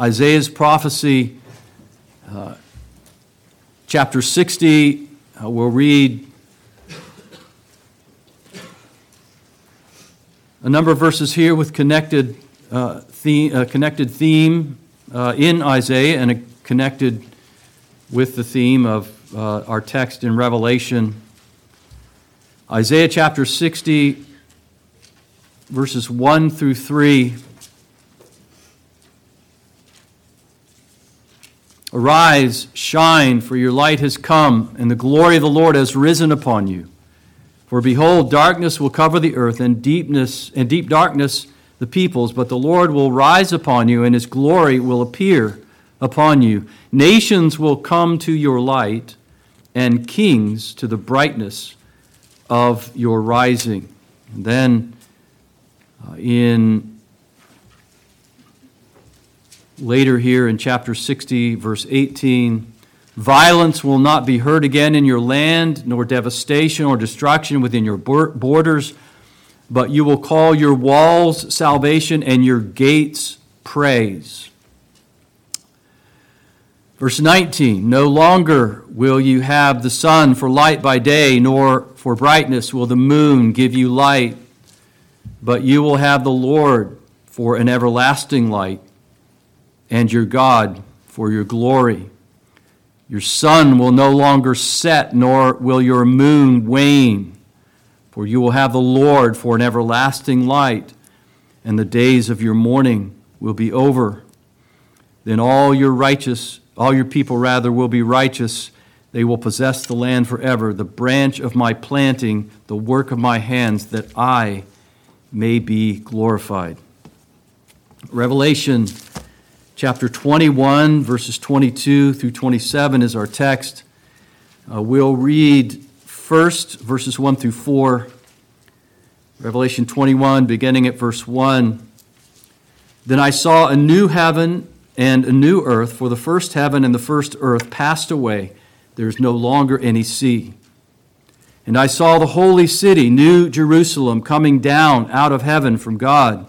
Isaiah's prophecy, uh, chapter 60. Uh, we'll read a number of verses here with connected uh, theme, uh, connected theme uh, in Isaiah and connected with the theme of uh, our text in Revelation. Isaiah chapter 60, verses 1 through 3. Arise, shine, for your light has come, and the glory of the Lord has risen upon you. For behold, darkness will cover the earth, and deepness and deep darkness the peoples, but the Lord will rise upon you, and his glory will appear upon you. Nations will come to your light, and kings to the brightness of your rising. And then uh, in later here in chapter 60, verse 18, violence will not be heard again in your land, nor devastation or destruction within your borders, but you will call your walls salvation and your gates praise. Verse 19 No longer will you have the sun for light by day, nor for brightness will the moon give you light, but you will have the Lord for an everlasting light, and your God for your glory. Your sun will no longer set, nor will your moon wane, for you will have the Lord for an everlasting light, and the days of your mourning will be over. Then all your righteous all your people, rather, will be righteous. They will possess the land forever, the branch of my planting, the work of my hands, that I may be glorified. Revelation chapter 21, verses 22 through 27 is our text. Uh, we'll read first verses 1 through 4. Revelation 21, beginning at verse 1. Then I saw a new heaven and a new earth, for the first heaven and the first earth passed away. There is no longer any sea. And I saw the holy city, New Jerusalem, coming down out of heaven from God,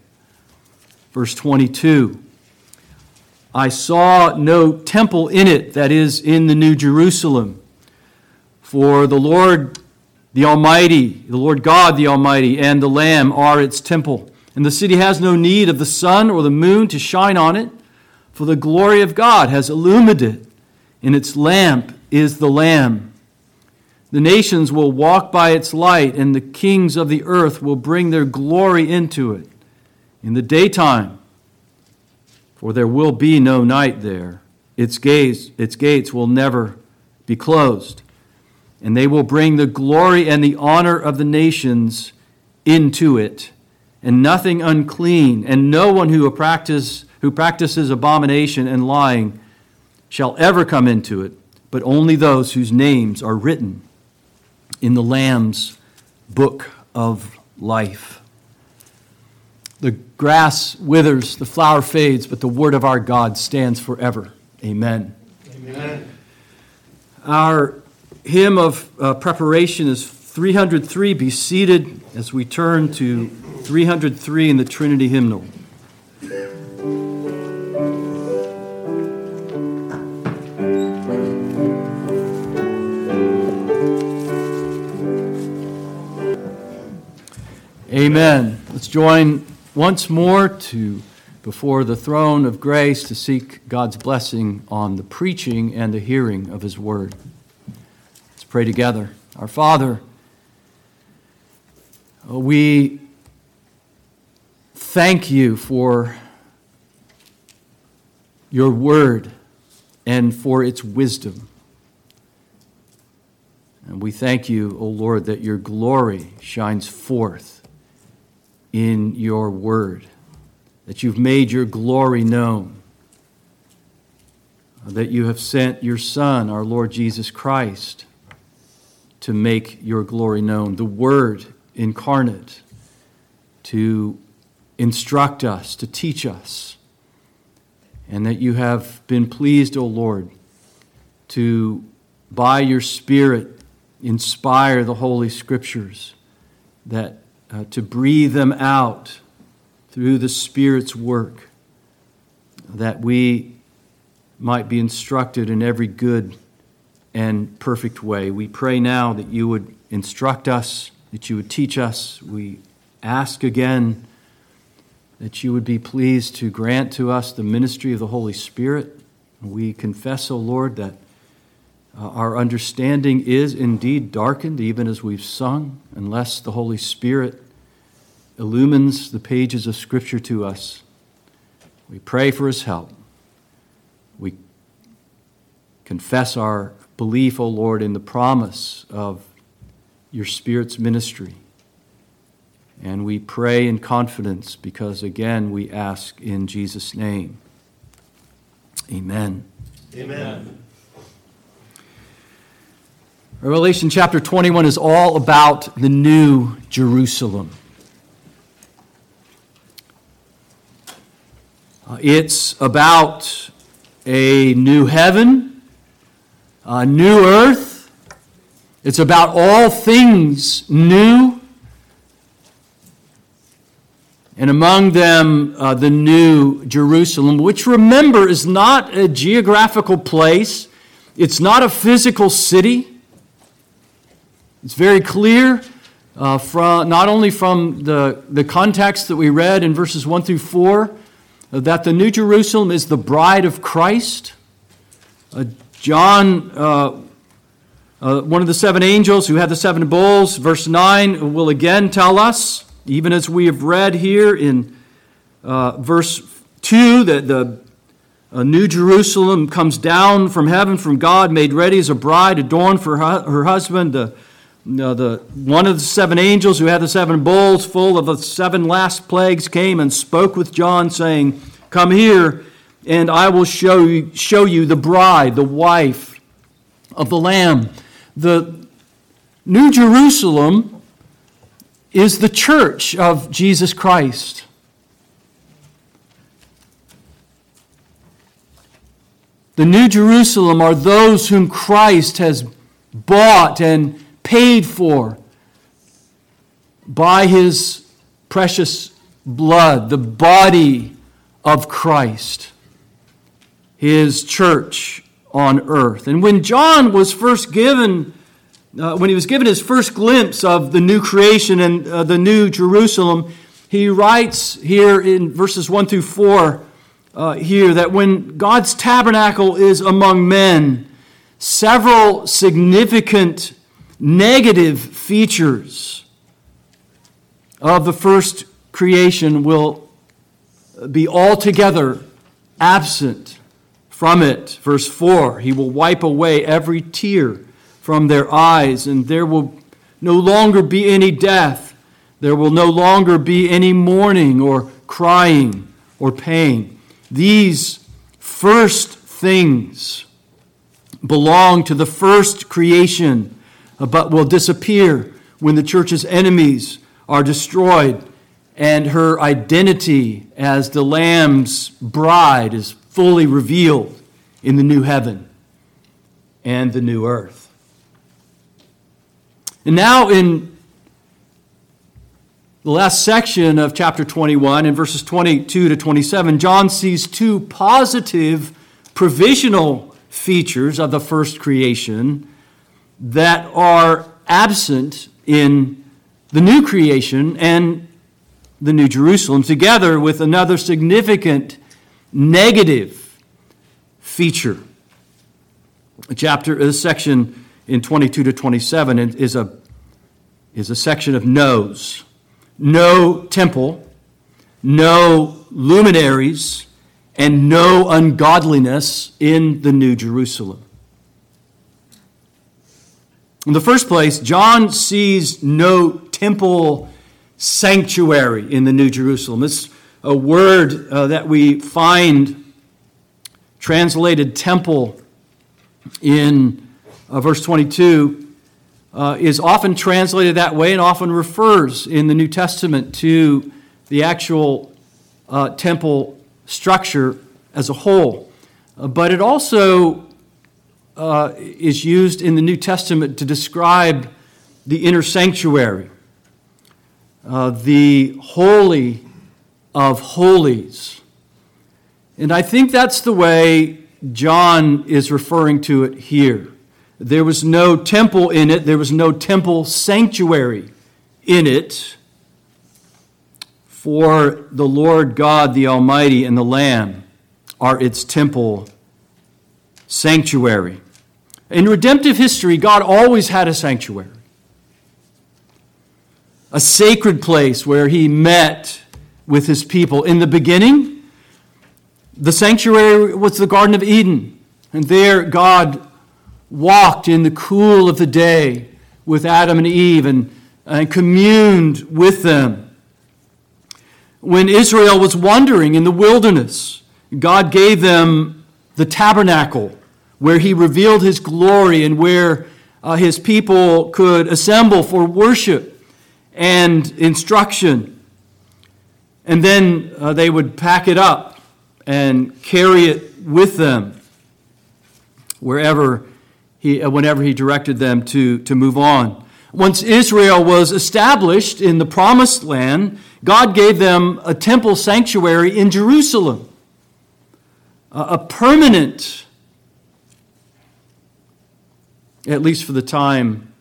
Verse 22 I saw no temple in it that is in the New Jerusalem. For the Lord, the Almighty, the Lord God, the Almighty, and the Lamb are its temple. And the city has no need of the sun or the moon to shine on it, for the glory of God has illumined it, and its lamp is the Lamb. The nations will walk by its light, and the kings of the earth will bring their glory into it in the daytime, for there will be no night there. Its gates, its gates will never be closed, and they will bring the glory and the honor of the nations into it and nothing unclean, and no one who, practice, who practices abomination and lying shall ever come into it, but only those whose names are written in the Lamb's book of life. The grass withers, the flower fades, but the word of our God stands forever. Amen. Amen. Our hymn of uh, preparation is 303. Be seated as we turn to 303 in the Trinity hymnal. Amen. Let's join once more to before the throne of grace to seek God's blessing on the preaching and the hearing of his word. Let's pray together. Our Father, we thank you for your word and for its wisdom. And we thank you, O Lord, that your glory shines forth in your word, that you've made your glory known. that you have sent your Son, our Lord Jesus Christ, to make your glory known, the Word incarnate, to instruct us, to teach us, and that you have been pleased, O Lord, to, by your Spirit, inspire the Holy Scriptures, that uh, to breathe them out through the Spirit's work, that we might be instructed in every good and perfect way. We pray now that you would instruct us, that you would teach us. We ask again that you would be pleased to grant to us the ministry of the Holy Spirit. We confess, O oh Lord, that uh, our understanding is indeed darkened, even as we've sung, unless the Holy Spirit illumines the pages of Scripture to us. We pray for his help. We confess our belief, O Lord, in the promise of your Spirit's ministry. And we pray in confidence because, again, we ask in Jesus' name. Amen. Amen. Revelation chapter 21 is all about the new Jerusalem. Uh, it's about a new heaven, a new earth. It's about all things new. And among them, uh, the new Jerusalem, which remember is not a geographical place, it's not a physical city. It's very clear uh, from, not only from the, the context that we read in verses 1 through 4 that the New Jerusalem is the bride of Christ. Uh, John, uh, uh, one of the seven angels who had the seven bowls, verse 9, will again tell us, even as we have read here in uh, verse 2, that the New Jerusalem comes down from heaven, from God, made ready as a bride adorned for her, her husband. The, the, one of the seven angels who had the seven bowls full of the seven last plagues came and spoke with John, saying, Come here, and I will show you, show you the bride, the wife of the Lamb. The New Jerusalem is the church of Jesus Christ. The New Jerusalem are those whom Christ has bought and paid for by his precious blood, the body of Christ, his church on earth. And when John was first given, uh, when he was given his first glimpse of the new creation and uh, the new Jerusalem, he writes here in verses 1 through 4 uh, here that when God's tabernacle is among men, several significant negative features of the first creation will be altogether absent from it. Verse 4 He will wipe away every tear from their eyes, and there will no longer be any death. There will no longer be any mourning or crying or pain. These first things belong to the first creation Uh, but will disappear when the church's enemies are destroyed and her identity as the Lamb's bride is fully revealed in the new heaven and the new earth. And now, in the last section of chapter 21, in verses 22 to 27, John sees two positive provisional features of the first creation that are absent in the new creation and the New Jerusalem, together with another significant negative feature. A chapter, a section in 22 to 27 is a, is a section of no's. No temple, no luminaries, and no ungodliness in the New Jerusalem. In the first place, John sees no temple sanctuary in the New Jerusalem. It's a word uh, that we find translated temple in uh, verse 22 uh, is often translated that way and often refers in the New Testament to the actual uh, temple structure as a whole. Uh, but it also uh, is used in the New Testament to describe the inner sanctuary, uh, the holy of holies. And I think that's the way John is referring to it here. There was no temple in it, there was no temple sanctuary in it for the Lord God, the Almighty, and the Lamb are its temple sanctuary. In redemptive history, God always had a sanctuary, a sacred place where He met with His people. In the beginning, the sanctuary was the Garden of Eden, and there God walked in the cool of the day with Adam and Eve and, and communed with them. When Israel was wandering in the wilderness, God gave them the tabernacle where he revealed his glory and where uh, his people could assemble for worship and instruction. And then uh, they would pack it up and carry it with them wherever he, uh, whenever he directed them to, to move on. Once Israel was established in the promised land, God gave them a temple sanctuary in Jerusalem, a permanent, at least for the time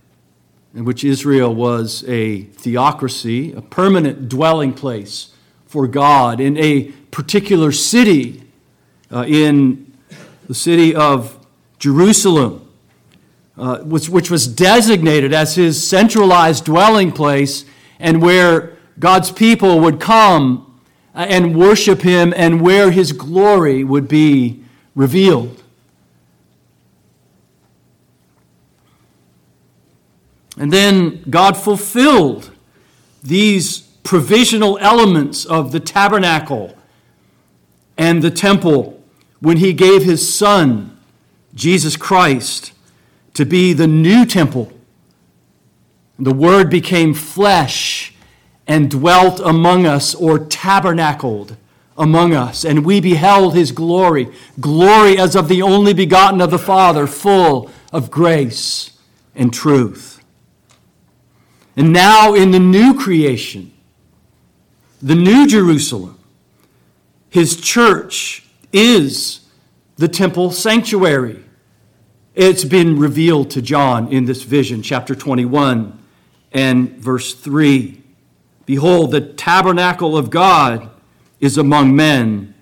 in which Israel was a theocracy, a permanent dwelling place for God in a particular city, uh, in the city of Jerusalem, uh, which, which was designated as his centralized dwelling place and where God's people would come uh, and worship him and where his glory would be revealed. And then God fulfilled these provisional elements of the tabernacle and the temple when he gave his son, Jesus Christ, to be the new temple. The Word became flesh and dwelt among us or tabernacled among us, and we beheld his glory, glory as of the only begotten of the Father, full of grace and truth. And now in the new creation, the new Jerusalem, his church is the temple sanctuary. It's been revealed to John in this vision, chapter 21 and verse 3. Behold, the tabernacle of God is among men.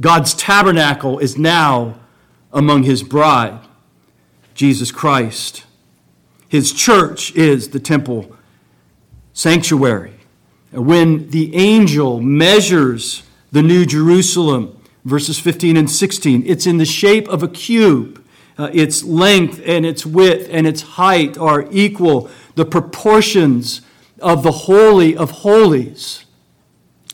God's tabernacle is now among his bride, Jesus Christ. His church is the temple sanctuary. When the angel measures the New Jerusalem, verses 15 and 16, it's in the shape of a cube. Uh, its length and its width and its height are equal. The proportions of the Holy of Holies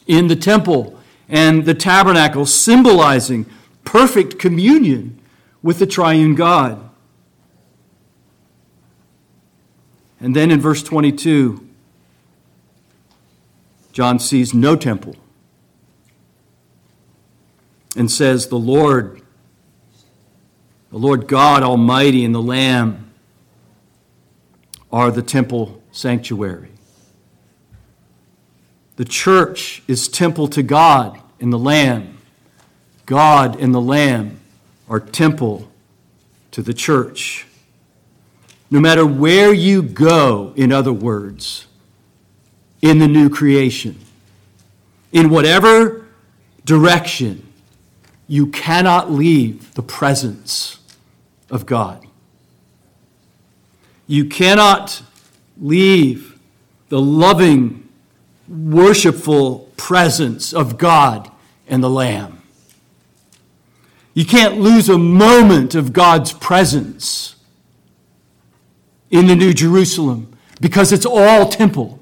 in the temple and the tabernacle, symbolizing perfect communion with the triune God. And then in verse 22, John sees no temple and says, The Lord, the Lord God Almighty and the Lamb are the temple sanctuary. The church is temple to God and the Lamb. God and the Lamb are temple to the church. No matter where you go, in other words, in the new creation, in whatever direction, you cannot leave the presence of God. You cannot leave the loving worshipful presence of God and the Lamb. You can't lose a moment of God's presence in the New Jerusalem because it's all temple.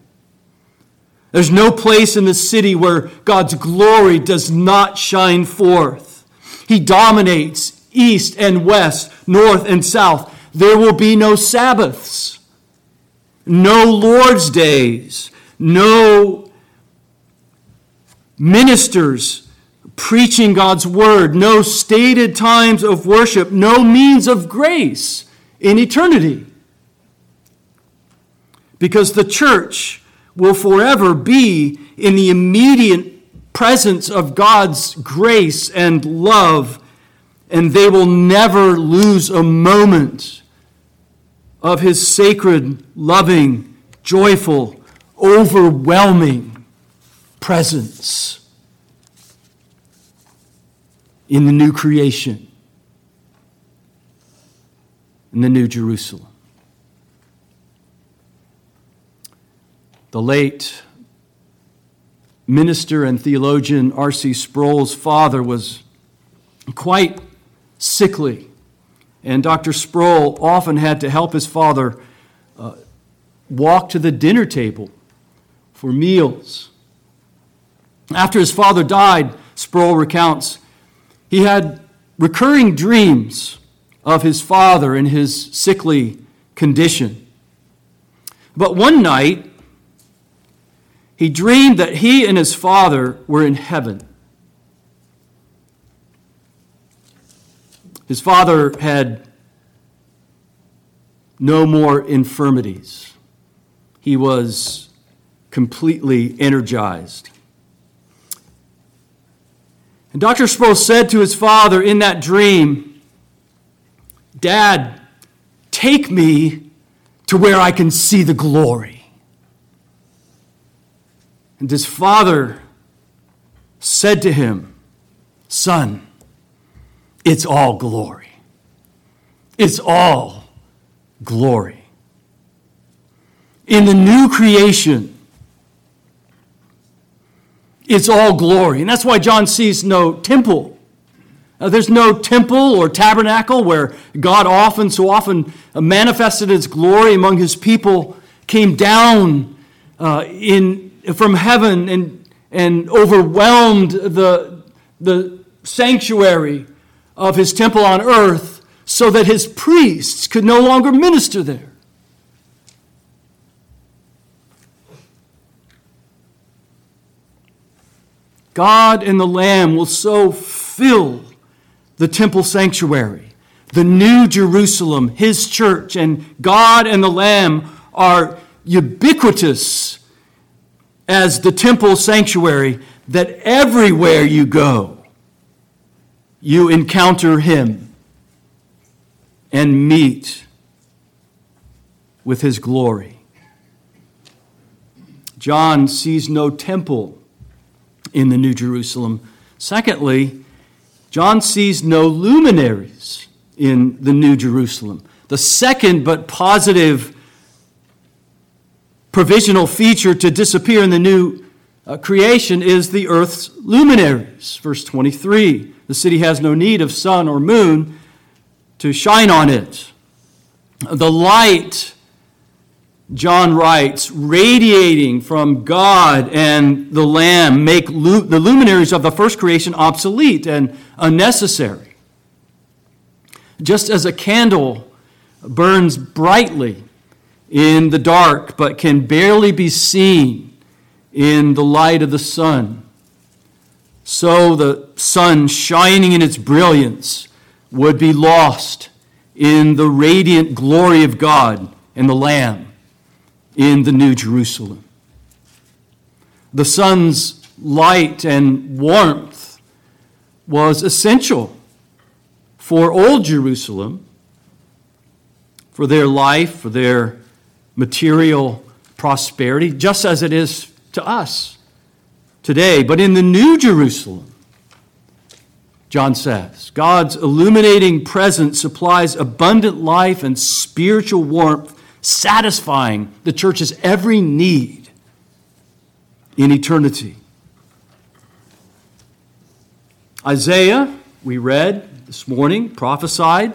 There's no place in the city where God's glory does not shine forth. He dominates east and west, north and south. There will be no Sabbaths, no Lord's days, no ministers preaching God's word, no stated times of worship, no means of grace in eternity. Because the church will forever be in the immediate presence of God's grace and love, and they will never lose a moment of His sacred, loving, joyful, overwhelming presence in the new creation, in the new Jerusalem. The late minister and theologian R.C. Sproul's father was quite sickly, and Dr. Sproul often had to help his father uh, walk to the dinner table for meals. After his father died, Sproul recounts, he had recurring dreams of his father in his sickly condition. But one night, he dreamed that he and his father were in heaven. His father had no more infirmities. He was completely energized. And Dr. Sproul said to his father in that dream, Dad, take me to where I can see the glory. And his father said to him, Son, it's all glory. It's all glory. In the new creation, it's all glory. And that's why John sees no temple. Uh, there's no temple or tabernacle where God often, so often, manifested his glory among his people, came down uh, in from heaven and, and overwhelmed the, the sanctuary of his temple on earth so that his priests could no longer minister there. God and the Lamb will so fill the temple sanctuary, the new Jerusalem, his church, and God and the Lamb are ubiquitous as the temple sanctuary that everywhere you go, you encounter him and meet with his glory. John sees no temple in the New Jerusalem. Secondly, John sees no luminaries in the New Jerusalem. The second but positive provisional feature to disappear in the new uh, creation is the earth's luminaries. Verse 23 the city has no need of sun or moon to shine on it. The light, John writes, radiating from God and the Lamb make lu- the luminaries of the first creation obsolete and unnecessary. Just as a candle burns brightly in the dark, but can barely be seen in the light of the sun. So the sun, shining in its brilliance, would be lost in the radiant glory of God and the Lamb in the New Jerusalem. The sun's light and warmth was essential for Old Jerusalem, for their life, for their material prosperity, just as it is to us today. But in the New Jerusalem, John says, God's illuminating presence supplies abundant life and spiritual warmth, satisfying the church's every need in eternity. Isaiah, we read this morning, prophesied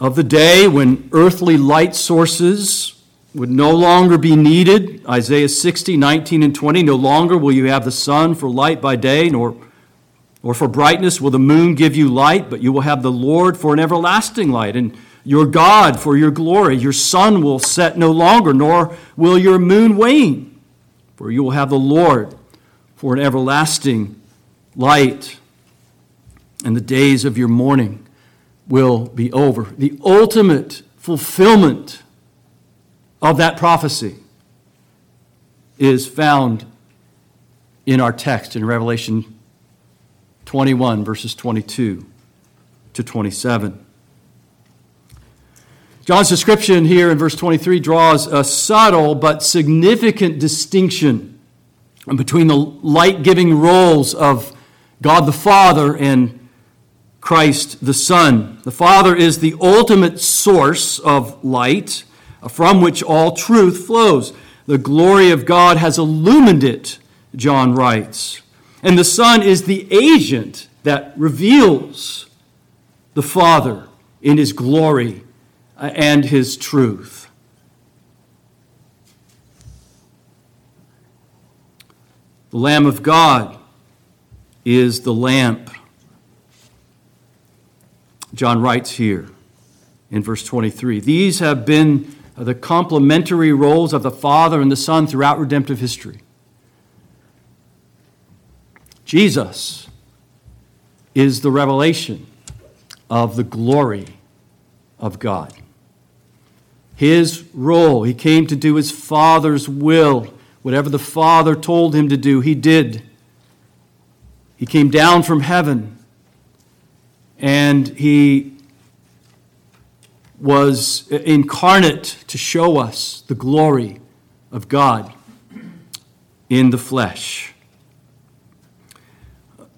of the day when earthly light sources would no longer be needed. Isaiah 60, 19, and 20. No longer will you have the sun for light by day, nor Or for brightness will the moon give you light, but you will have the Lord for an everlasting light, and your God for your glory. Your sun will set no longer, nor will your moon wane, for you will have the Lord for an everlasting light, and the days of your mourning will be over. The ultimate fulfillment of that prophecy is found in our text in Revelation 21, verses 22 to 27. John's description here in verse 23 draws a subtle but significant distinction between the light giving roles of God the Father and Christ the Son. The Father is the ultimate source of light from which all truth flows. The glory of God has illumined it, John writes. And the Son is the agent that reveals the Father in his glory and his truth. The Lamb of God is the lamp. John writes here in verse 23 These have been the complementary roles of the Father and the Son throughout redemptive history. Jesus is the revelation of the glory of God. His role, he came to do his Father's will. Whatever the Father told him to do, he did. He came down from heaven and he was incarnate to show us the glory of God in the flesh.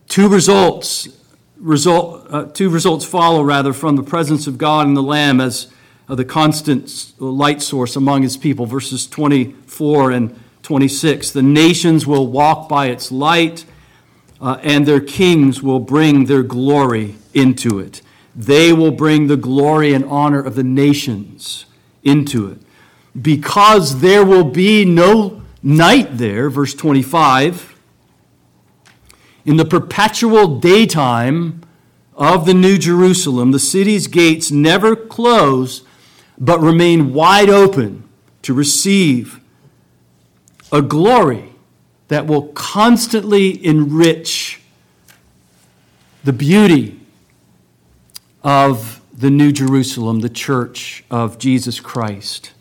Two results, result, uh, two results follow rather from the presence of God and the Lamb as uh, the constant light source among his people. Verses 24 and 26. The nations will walk by its light, uh, and their kings will bring their glory into it. They will bring the glory and honor of the nations into it. Because there will be no night there, verse 25 in the perpetual daytime of the New Jerusalem, the city's gates never close but remain wide open to receive a glory that will constantly enrich the beauty of the New Jerusalem, the church of Jesus Christ.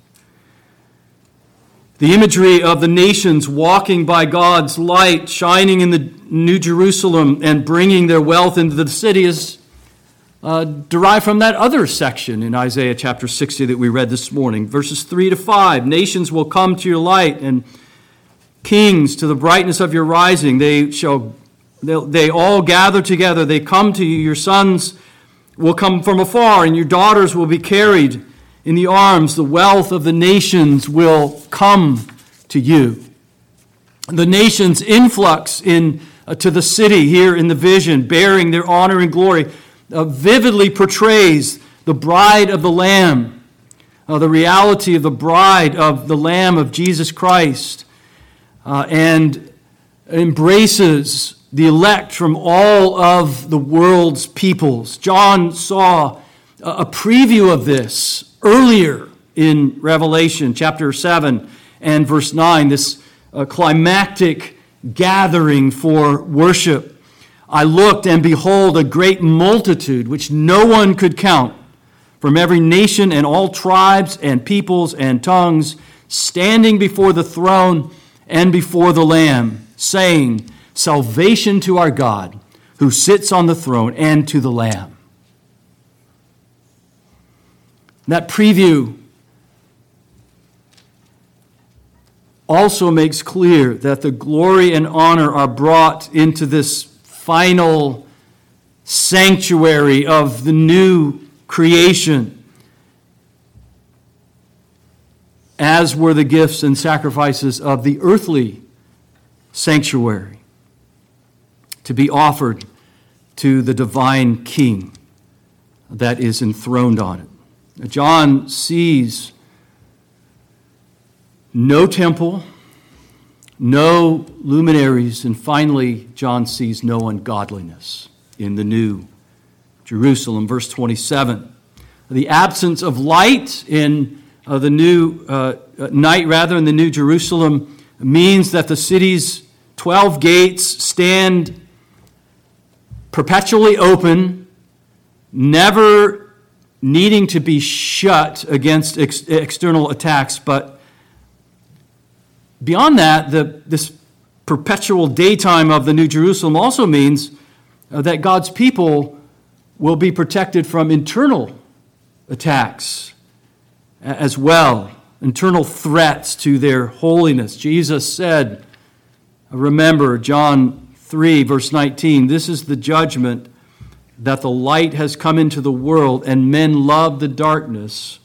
The imagery of the nations walking by God's light, shining in the New Jerusalem, and bringing their wealth into the city is uh, derived from that other section in Isaiah chapter 60 that we read this morning. Verses 3 to 5 Nations will come to your light, and kings to the brightness of your rising. They shall they all gather together. They come to you. Your sons will come from afar, and your daughters will be carried in the arms, the wealth of the nations will come to you. The nations' influx in, uh, to the city here in the vision, bearing their honor and glory, uh, vividly portrays the bride of the Lamb, uh, the reality of the bride of the Lamb of Jesus Christ, uh, and embraces the elect from all of the world's peoples. John saw a preview of this earlier in Revelation chapter 7 and verse 9, this uh, climactic gathering for worship. I looked, and behold, a great multitude which no one could count from every nation and all tribes and peoples and tongues, standing before the throne and before the Lamb, saying, Salvation to our God who sits on the throne and to the Lamb. That preview also makes clear that the glory and honor are brought into this final sanctuary of the new creation, as were the gifts and sacrifices of the earthly sanctuary to be offered to the divine King that is enthroned on it. John sees no temple, no luminaries, and finally, John sees no ungodliness in the new Jerusalem. Verse 27. The absence of light in uh, the new uh, uh night, rather, in the new Jerusalem, means that the city's 12 gates stand perpetually open, never needing to be shut against ex- external attacks, but beyond that, the, this perpetual daytime of the New Jerusalem also means uh, that God's people will be protected from internal attacks as well, internal threats to their holiness. Jesus said, Remember, John 3, verse 19, this is the judgment that the light has come into the world, and men love the darkness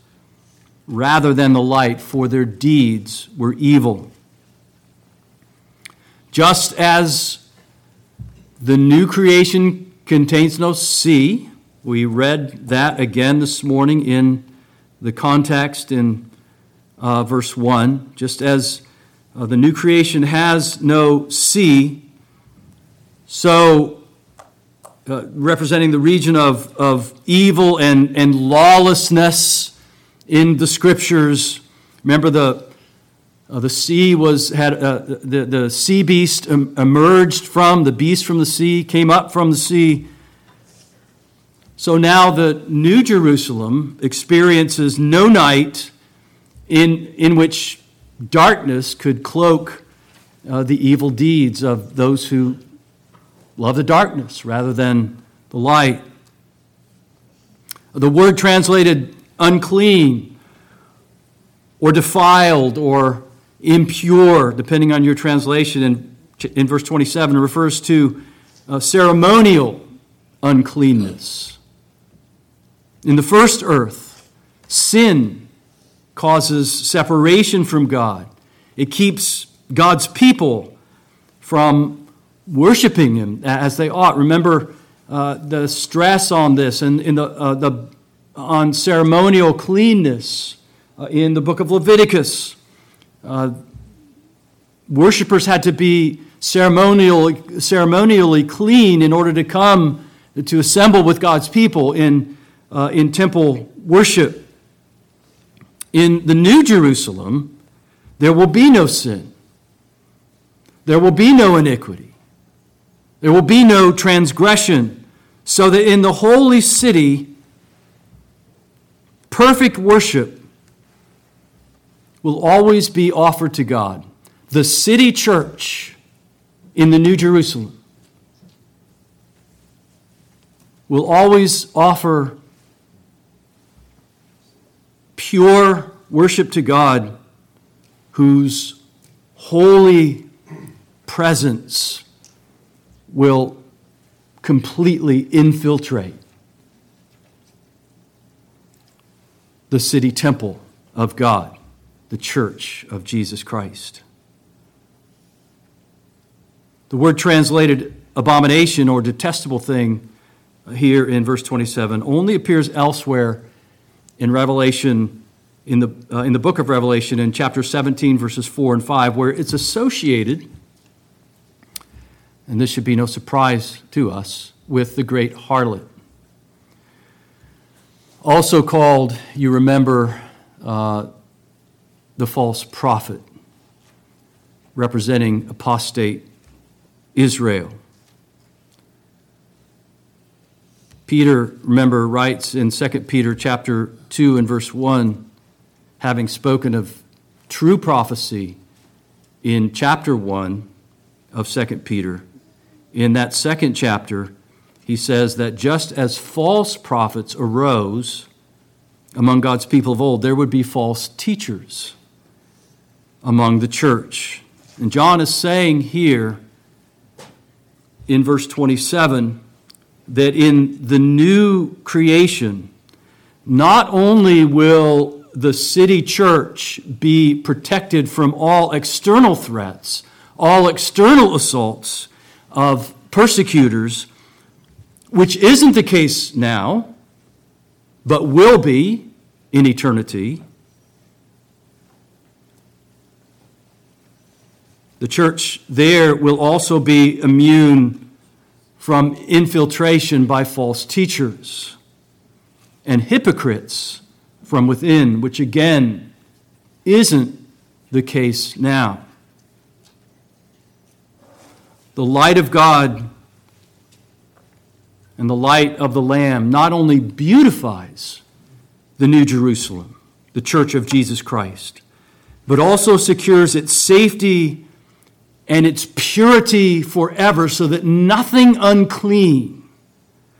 rather than the light, for their deeds were evil. Just as the new creation contains no sea, we read that again this morning in the context in uh, verse 1. Just as uh, the new creation has no sea, so uh, representing the region of, of evil and, and lawlessness in the scriptures. Remember, the, uh, the sea was had uh, the, the sea beast emerged from the beast from the sea came up from the sea so now the New Jerusalem experiences no night in, in which darkness could cloak uh, the evil deeds of those who love the darkness rather than the light. The word translated unclean or defiled or impure, depending on your translation in, in verse 27, refers to uh, ceremonial uncleanness. In the first earth, sin causes separation from God. It keeps God's people from worshiping Him as they ought. Remember uh, the stress on this and in the, uh, the on ceremonial cleanness uh, in the book of Leviticus. Uh, worshippers had to be ceremonially, ceremonially clean in order to come to assemble with God's people in uh, in temple worship. In the New Jerusalem, there will be no sin, there will be no iniquity, there will be no transgression, so that in the holy city, perfect worship will always be offered to God. The city church in the New Jerusalem will always offer pure worship to God whose holy presence will completely infiltrate the city temple of God, the church of Jesus Christ. The word translated abomination or detestable thing here in verse 27 only appears elsewhere in Revelation, in the, uh, in the book of Revelation, in chapter 17, verses 4 and 5, where it's associated, and this should be no surprise to us, with the great harlot. Also called, you remember, uh, the false prophet, representing apostate Israel. Peter, remember, writes in 2 Peter chapter 2 and verse 1, having spoken of true prophecy in chapter 1 of 2 Peter, in that second chapter, he says that just as false prophets arose among God's people of old, there would be false teachers among the church. And John is saying here in verse 27 that in the new creation, not only will the city church be protected from all external threats, all external assaults of persecutors, which isn't the case now, but will be in eternity. The church there will also be immune from infiltration by false teachers and hypocrites from within, which again isn't the case now. The light of God and the light of the Lamb not only beautifies the New Jerusalem, the church of Jesus Christ, but also secures its safety and its purity forever so that nothing unclean,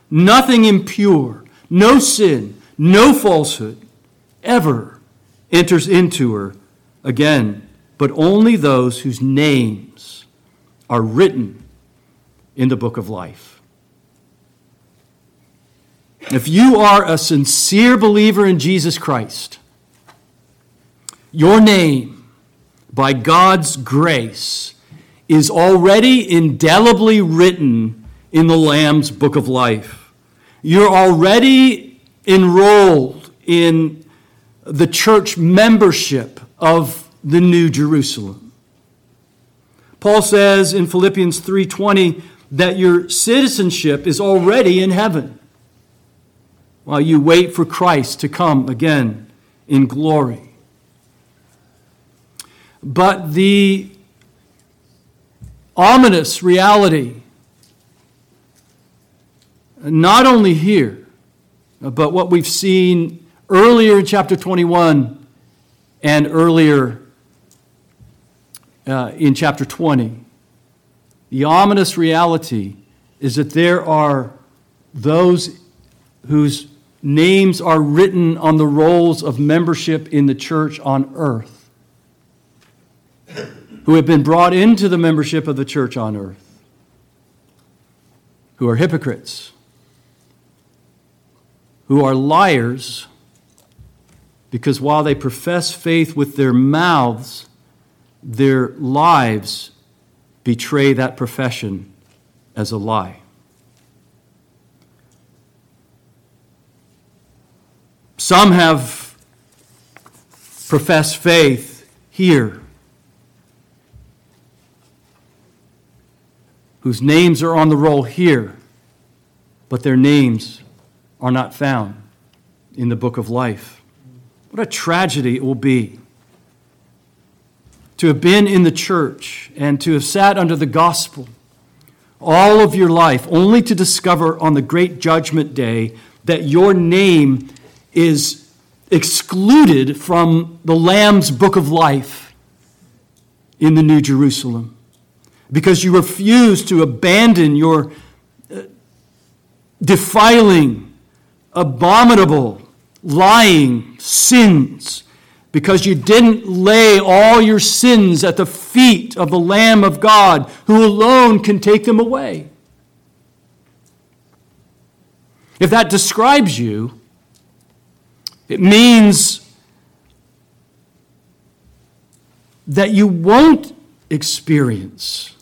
nothing impure, no sin, no falsehood ever enters into her again, but only those whose names are written in the book of life. If you are a sincere believer in Jesus Christ, your name, by God's grace, is already indelibly written in the Lamb's book of life. You're already enrolled in the church membership of the New Jerusalem. Paul says in Philippians 3:20 that your citizenship is already in heaven while you wait for Christ to come again in glory. But the ominous reality, not only here, but what we've seen earlier in chapter 21 and earlier uh, in chapter 20, the ominous reality is that there are those whose names are written on the rolls of membership in the church on earth, who have been brought into the membership of the church on earth, who are hypocrites, who are liars, because while they profess faith with their mouths, their lives betray that profession as a lie. Some have professed faith here, whose names are on the roll here, but their names are not found in the book of life. What a tragedy it will be to have been in the church and to have sat under the gospel all of your life, only to discover on the great judgment day that your name is excluded from the Lamb's book of life in the New Jerusalem because you refuse to abandon your uh, defiling, abominable, lying sins because you didn't lay all your sins at the feet of the Lamb of God who alone can take them away. If that describes you, it means that you won't experience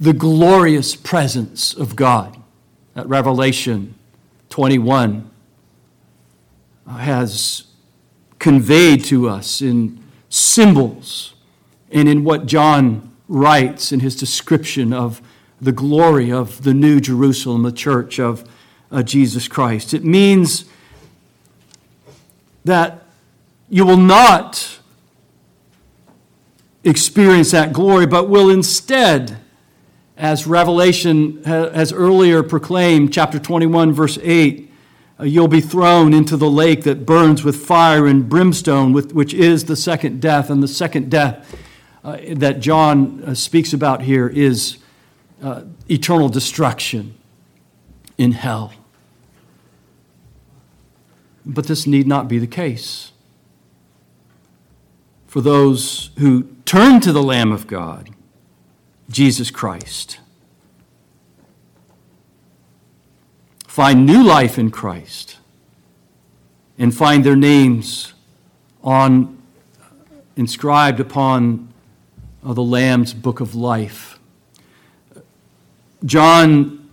the glorious presence of God. That Revelation 21 has conveyed to us in symbols and in what John writes in his description of the glory of the New Jerusalem, the church of uh, Jesus Christ. It means that you will not experience that glory, but will instead, as Revelation has earlier proclaimed, chapter 21, verse 8, uh, you'll be thrown into the lake that burns with fire and brimstone, which is the second death. And the second death uh, that John uh, speaks about here is uh, eternal destruction in hell. But this need not be the case. For those who turn to the Lamb of God, Jesus Christ, find new life in Christ, and find their names on, inscribed upon uh, the Lamb's book of life. John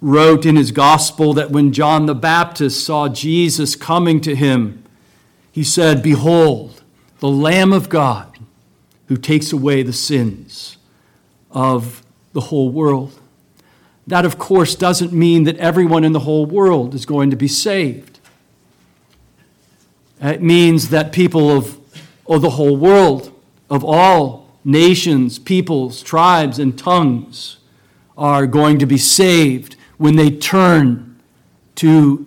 wrote in his gospel that when John the Baptist saw Jesus coming to him, he said, Behold, the Lamb of God who takes away the sins of the whole world. That, of course, doesn't mean that everyone in the whole world is going to be saved. It means that people of, of the whole world, of all nations, peoples, tribes, and tongues, are going to be saved when they turn to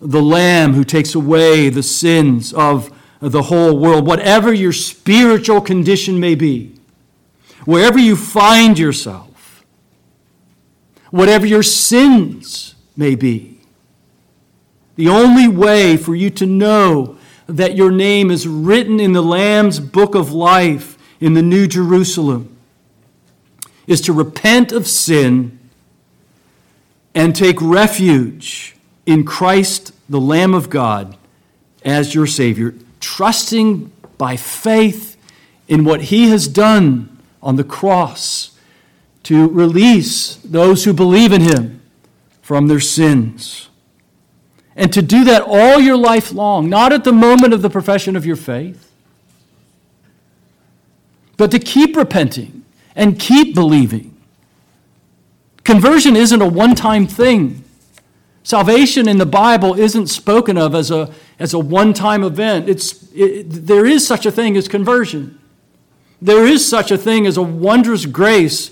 the Lamb who takes away the sins of the whole world. Whatever your spiritual condition may be, wherever you find yourself, whatever your sins may be, the only way for you to know that your name is written in the Lamb's book of life in the New Jerusalem is to repent of sin and take refuge in Christ, the Lamb of God, as your Savior, trusting by faith in what He has done on the cross to release those who believe in Him from their sins. And to do that all your life long, not at the moment of the profession of your faith, but to keep repenting and keep believing. Conversion isn't a one time thing. Salvation in the Bible isn't spoken of as a, as a one time event. It's, it, there is such a thing as conversion. There is such a thing as a wondrous grace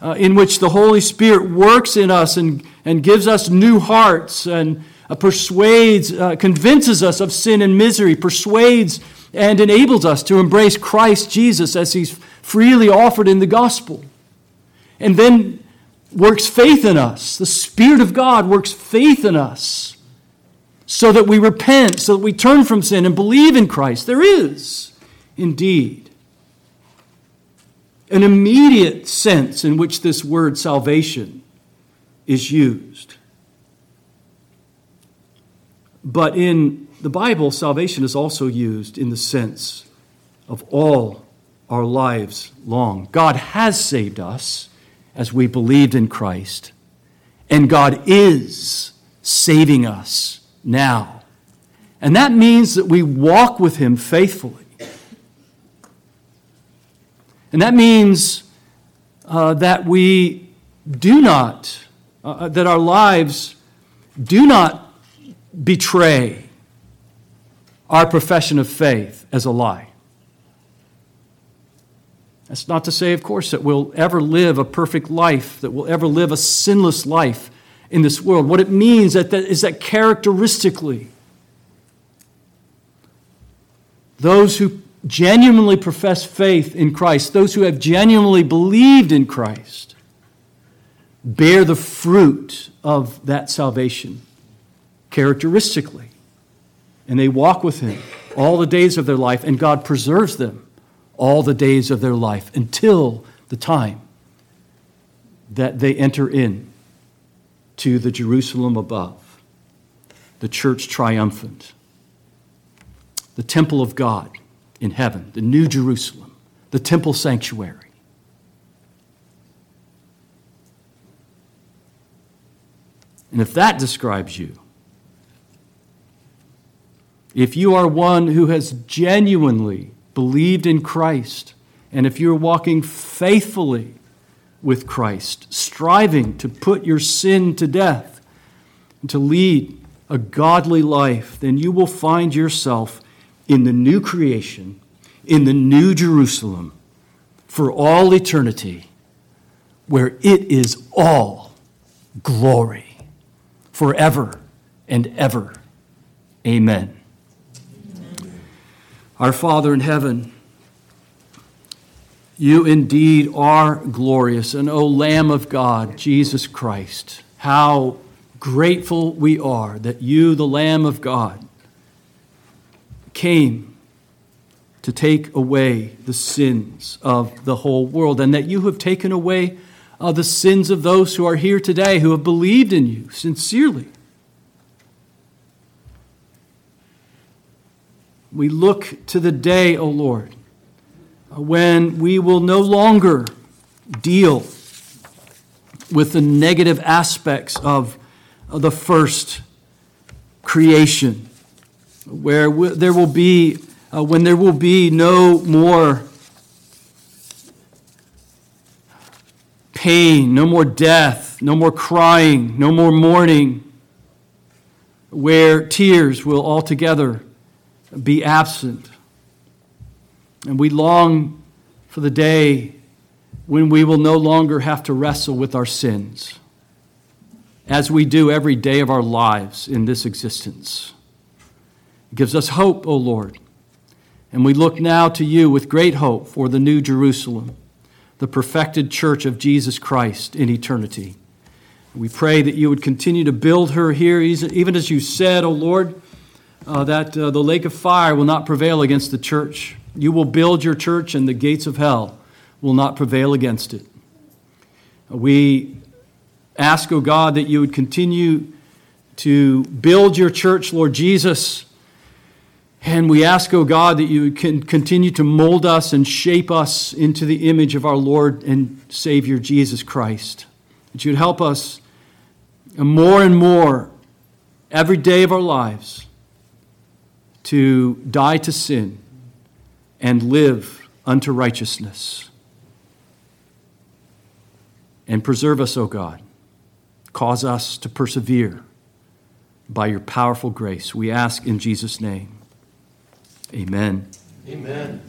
uh, in which the Holy Spirit works in us and, and gives us new hearts and uh, persuades, uh, convinces us of sin and misery, persuades and enables us to embrace Christ Jesus as he's freely offered in the gospel. And then works faith in us. The Spirit of God works faith in us so that we repent, so that we turn from sin and believe in Christ. There is indeed an immediate sense in which this word salvation is used. But in the Bible, salvation is also used in the sense of all our lives long. God has saved us as we believed in Christ. And God is saving us now. And that means that we walk with Him faithfully. And that means uh, that we do not, uh, that our lives do not betray our profession of faith as a lie. That's not to say, of course, that we'll ever live a perfect life, that we'll ever live a sinless life in this world. What it means that, that is that characteristically, those who genuinely profess faith in Christ, those who have genuinely believed in Christ, bear the fruit of that salvation characteristically. And they walk with Him all the days of their life, and God preserves them all the days of their life until the time that they enter in to the Jerusalem above, the church triumphant, the temple of God in heaven, the new Jerusalem, the temple sanctuary. And if that describes you, if you are one who has genuinely believed in Christ, and if you're walking faithfully with Christ, striving to put your sin to death and to lead a godly life, then you will find yourself in the new creation, in the new Jerusalem, for all eternity, where it is all glory, forever and ever. Amen. Our Father in heaven, you indeed are glorious. And, O Lamb of God, Jesus Christ, how grateful we are that you, the Lamb of God, came to take away the sins of the whole world, and that you have taken away uh, the sins of those who are here today who have believed in you sincerely. We look to the day, O Lord, when we will no longer deal with the negative aspects of, the first creation, where there will be, uh, when there will be no more pain, no more death, no more crying, no more mourning, where tears will altogether be absent. And we long for the day when we will no longer have to wrestle with our sins, as we do every day of our lives in this existence. Gives us hope, O Lord. And we look now to you with great hope for the new Jerusalem, the perfected church of Jesus Christ in eternity. We pray that you would continue to build her here, even as you said, O Lord, uh, that uh, the lake of fire will not prevail against the church. You will build your church, and the gates of hell will not prevail against it. We ask, O God, that you would continue to build your church, Lord Jesus. And we ask, O God, that you can continue to mold us and shape us into the image of our Lord and Savior Jesus Christ. That you'd help us more and more every day of our lives to die to sin and live unto righteousness. And preserve us, O God. Cause us to persevere by your powerful grace. We ask in Jesus' name. Amen. Amen.